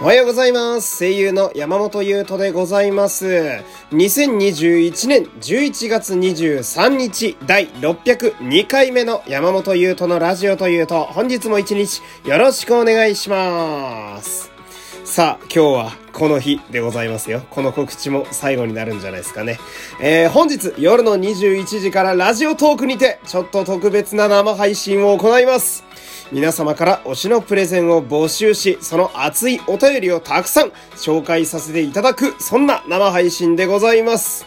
おはようございます。声優の山本優斗でございます。2021年11月23日第602回目の山本優斗のラジオというと、本日も一日よろしくお願いします。さあ、今日はこの日でございますよ。この告知も最後になるんじゃないですかね。えー、本日夜の21時からラジオトークにて、ちょっと特別な生配信を行います。皆様から推しのプレゼンを募集し、その熱いお便りをたくさん紹介させていただく、そんな生配信でございます。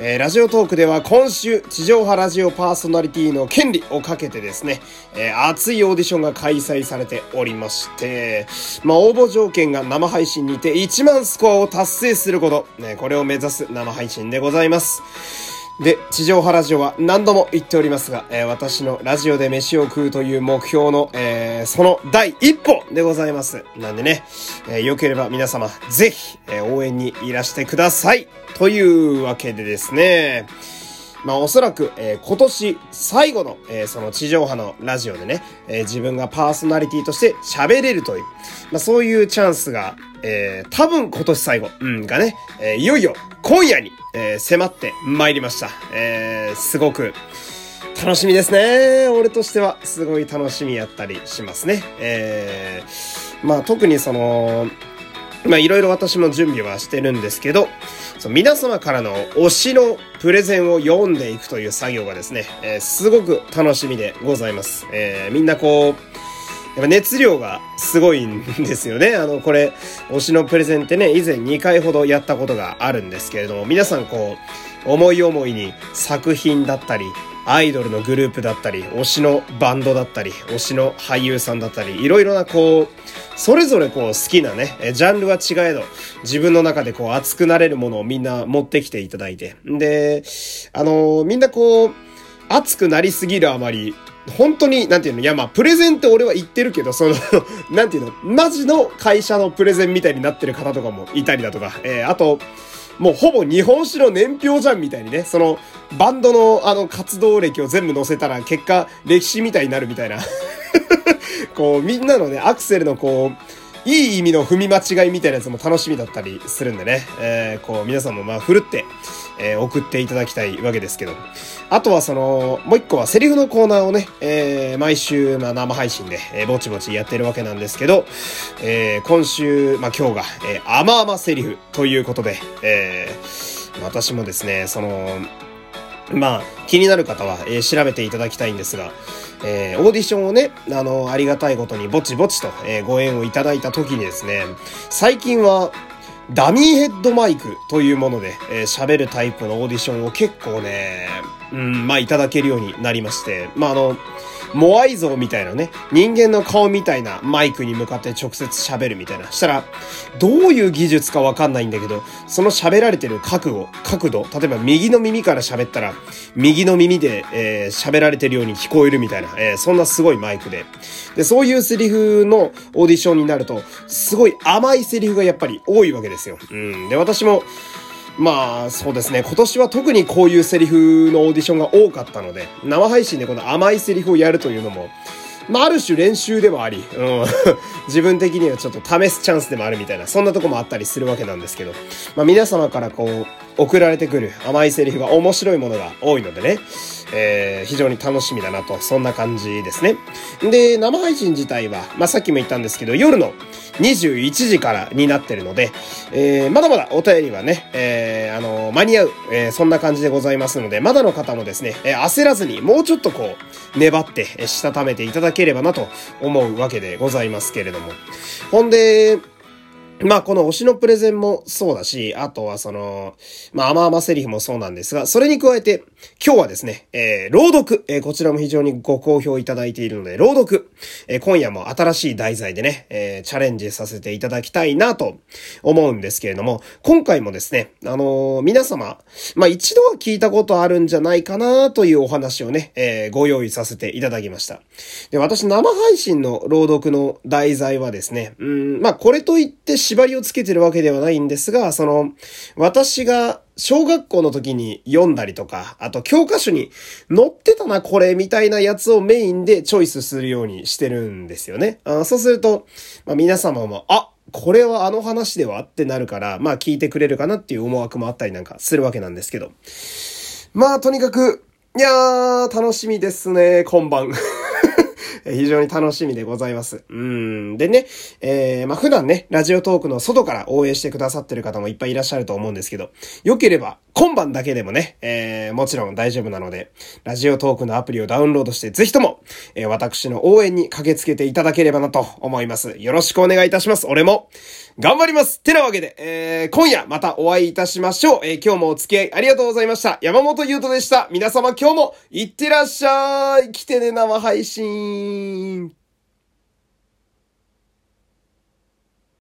えーラジオトークでは今週、地上波ラジオパーソナリティの権利をかけてですね、えー熱いオーディションが開催されておりまして、まあ、応募条件が生配信にて1万スコアを達成すること、ね、これを目指す生配信でございます。で、地上波ラジオは何度も言っておりますが、えー私のラジオで飯を食うという目標の、えーその第一歩でございます。なんでね、えーよければ皆様、ぜひ、え応援にいらしてください。というわけでですね、まあおそらく、えー今年最後の、えーその地上波のラジオでね、えー自分がパーソナリティとして喋れるという、まあそういうチャンスが、えー多分今年最後、うん、がね、えーいよいよ今夜に、えー迫って参りました。えーすごく、楽しみですね。俺としてはすごい楽しみやったりしますね。えー、まあ特にその、まあいろいろ私も準備はしてるんですけど、そう皆様からの推しのプレゼンを読んでいくという作業がですね、えーすごく楽しみでございます。えーみんなこう、やっぱ熱量がすごいんですよね。あの、これ、推しのプレゼンってね、以前2回ほどやったことがあるんですけれども、皆さんこう、思い思いに作品だったり、アイドルのグループだったり、推しのバンドだったり、推しの俳優さんだったり、いろいろなこう、それぞれこう好きなね、ジャンルは違えど、自分の中でこう熱くなれるものをみんな持ってきていただいて。で、あのみんなこう、熱くなりすぎるあまり、本当に、なんていうの、いやまあ、プレゼンって俺は言ってるけど、その、なんていうの、マジの会社のプレゼンみたいになってる方とかもいたりだとか、えーあと、もうほぼ日本史の年表じゃんみたいにね、その、バンドのあの活動歴を全部載せたら結果歴史みたいになるみたいな。こう、みんなのね、アクセルのこう、いい意味の踏み間違いみたいなやつも楽しみだったりするんでね、えーこう、皆さんもまあ、ふるって、えー送っていただきたいわけですけど。あとはその、もう一個はセリフのコーナーをね、えー毎週、まあ生配信で、えーぼちぼちやってるわけなんですけど、えー今週、まあ今日が、えー、甘々セリフということで、えー私もですね、その、まあ、気になる方は、えー調べていただきたいんですが、えーオーディションをね、あの、ありがたいことにぼちぼちと、えーご縁をいただいた時にですね、最近は、ダミーヘッドマイクというもので、えー喋るタイプのオーディションを結構ね、うん、まあいただけるようになりまして、まああの、モアイ像みたいなね、人間の顔みたいなマイクに向かって直接喋るみたいな。したら、どういう技術かわかんないんだけど、その喋られてる覚悟、角度、例えば右の耳から喋ったら、右の耳で、えー喋られてるように聞こえるみたいな、えーそんなすごいマイクで。で、そういうセリフのオーディションになると、すごい甘いセリフがやっぱり多いわけですよ。うん。で、私も、まあ、そうですね。今年は特にこういうセリフのオーディションが多かったので、生配信でこの甘いセリフをやるというのも、まあ、ある種練習でもあり、うん、自分的にはちょっと試すチャンスでもあるみたいな、そんなとこもあったりするわけなんですけど、まあ、皆様からこう、送られてくる甘いセリフが面白いものが多いのでね、えー非常に楽しみだなと、そんな感じですね。で、生配信自体は、まあ、さっきも言ったんですけど、夜の21時からになってるので、えーまだまだお便りはね、えーあの間に合う、えーそんな感じでございますので、まだの方もですね、えー焦らずにもうちょっとこう、粘って、えーしたためていただければなと思うわけでございますけれども。ほんで、まあ、この推しのプレゼンもそうだし、あとはその、まあ、甘々セリフもそうなんですが、それに加えて、今日はですね、えー、朗読、えーこちらも非常にご好評いただいているので、朗読、えー今夜も新しい題材でね、えーチャレンジさせていただきたいなと思うんですけれども、今回もですね、あのー皆様、まあ、一度は聞いたことあるんじゃないかなというお話をね、えーご用意させていただきました。で、私生配信の朗読の題材はですね、うん、まあ、これといって縛りをつけてるわけではないんですが、その、私が小学校の時に読んだりとか、あと教科書に載ってたなこれみたいなやつをメインでチョイスするようにしてるんですよね。あそうすると、まあ、皆様も、あこれはあの話ではってなるから、まあ聞いてくれるかなっていう思惑もあったりなんかするわけなんですけど。まあとにかく、いやー、楽しみですね、今晩。非常に楽しみでございます。うん。でね、えー、まあ、普段ね、ラジオトークの外から応援してくださってる方もいっぱいいらっしゃると思うんですけど、良ければ、今晩だけでもね、えー、もちろん大丈夫なので、ラジオトークのアプリをダウンロードして、ぜひとも、えー、私の応援に駆けつけていただければなと思います。よろしくお願いいたします。俺も、頑張りますてなわけで、えー、今夜またお会いいたしましょう。えー、今日もお付き合いありがとうございました。山本優斗でした。皆様今日も、いってらっしゃい来てね、生配信 mean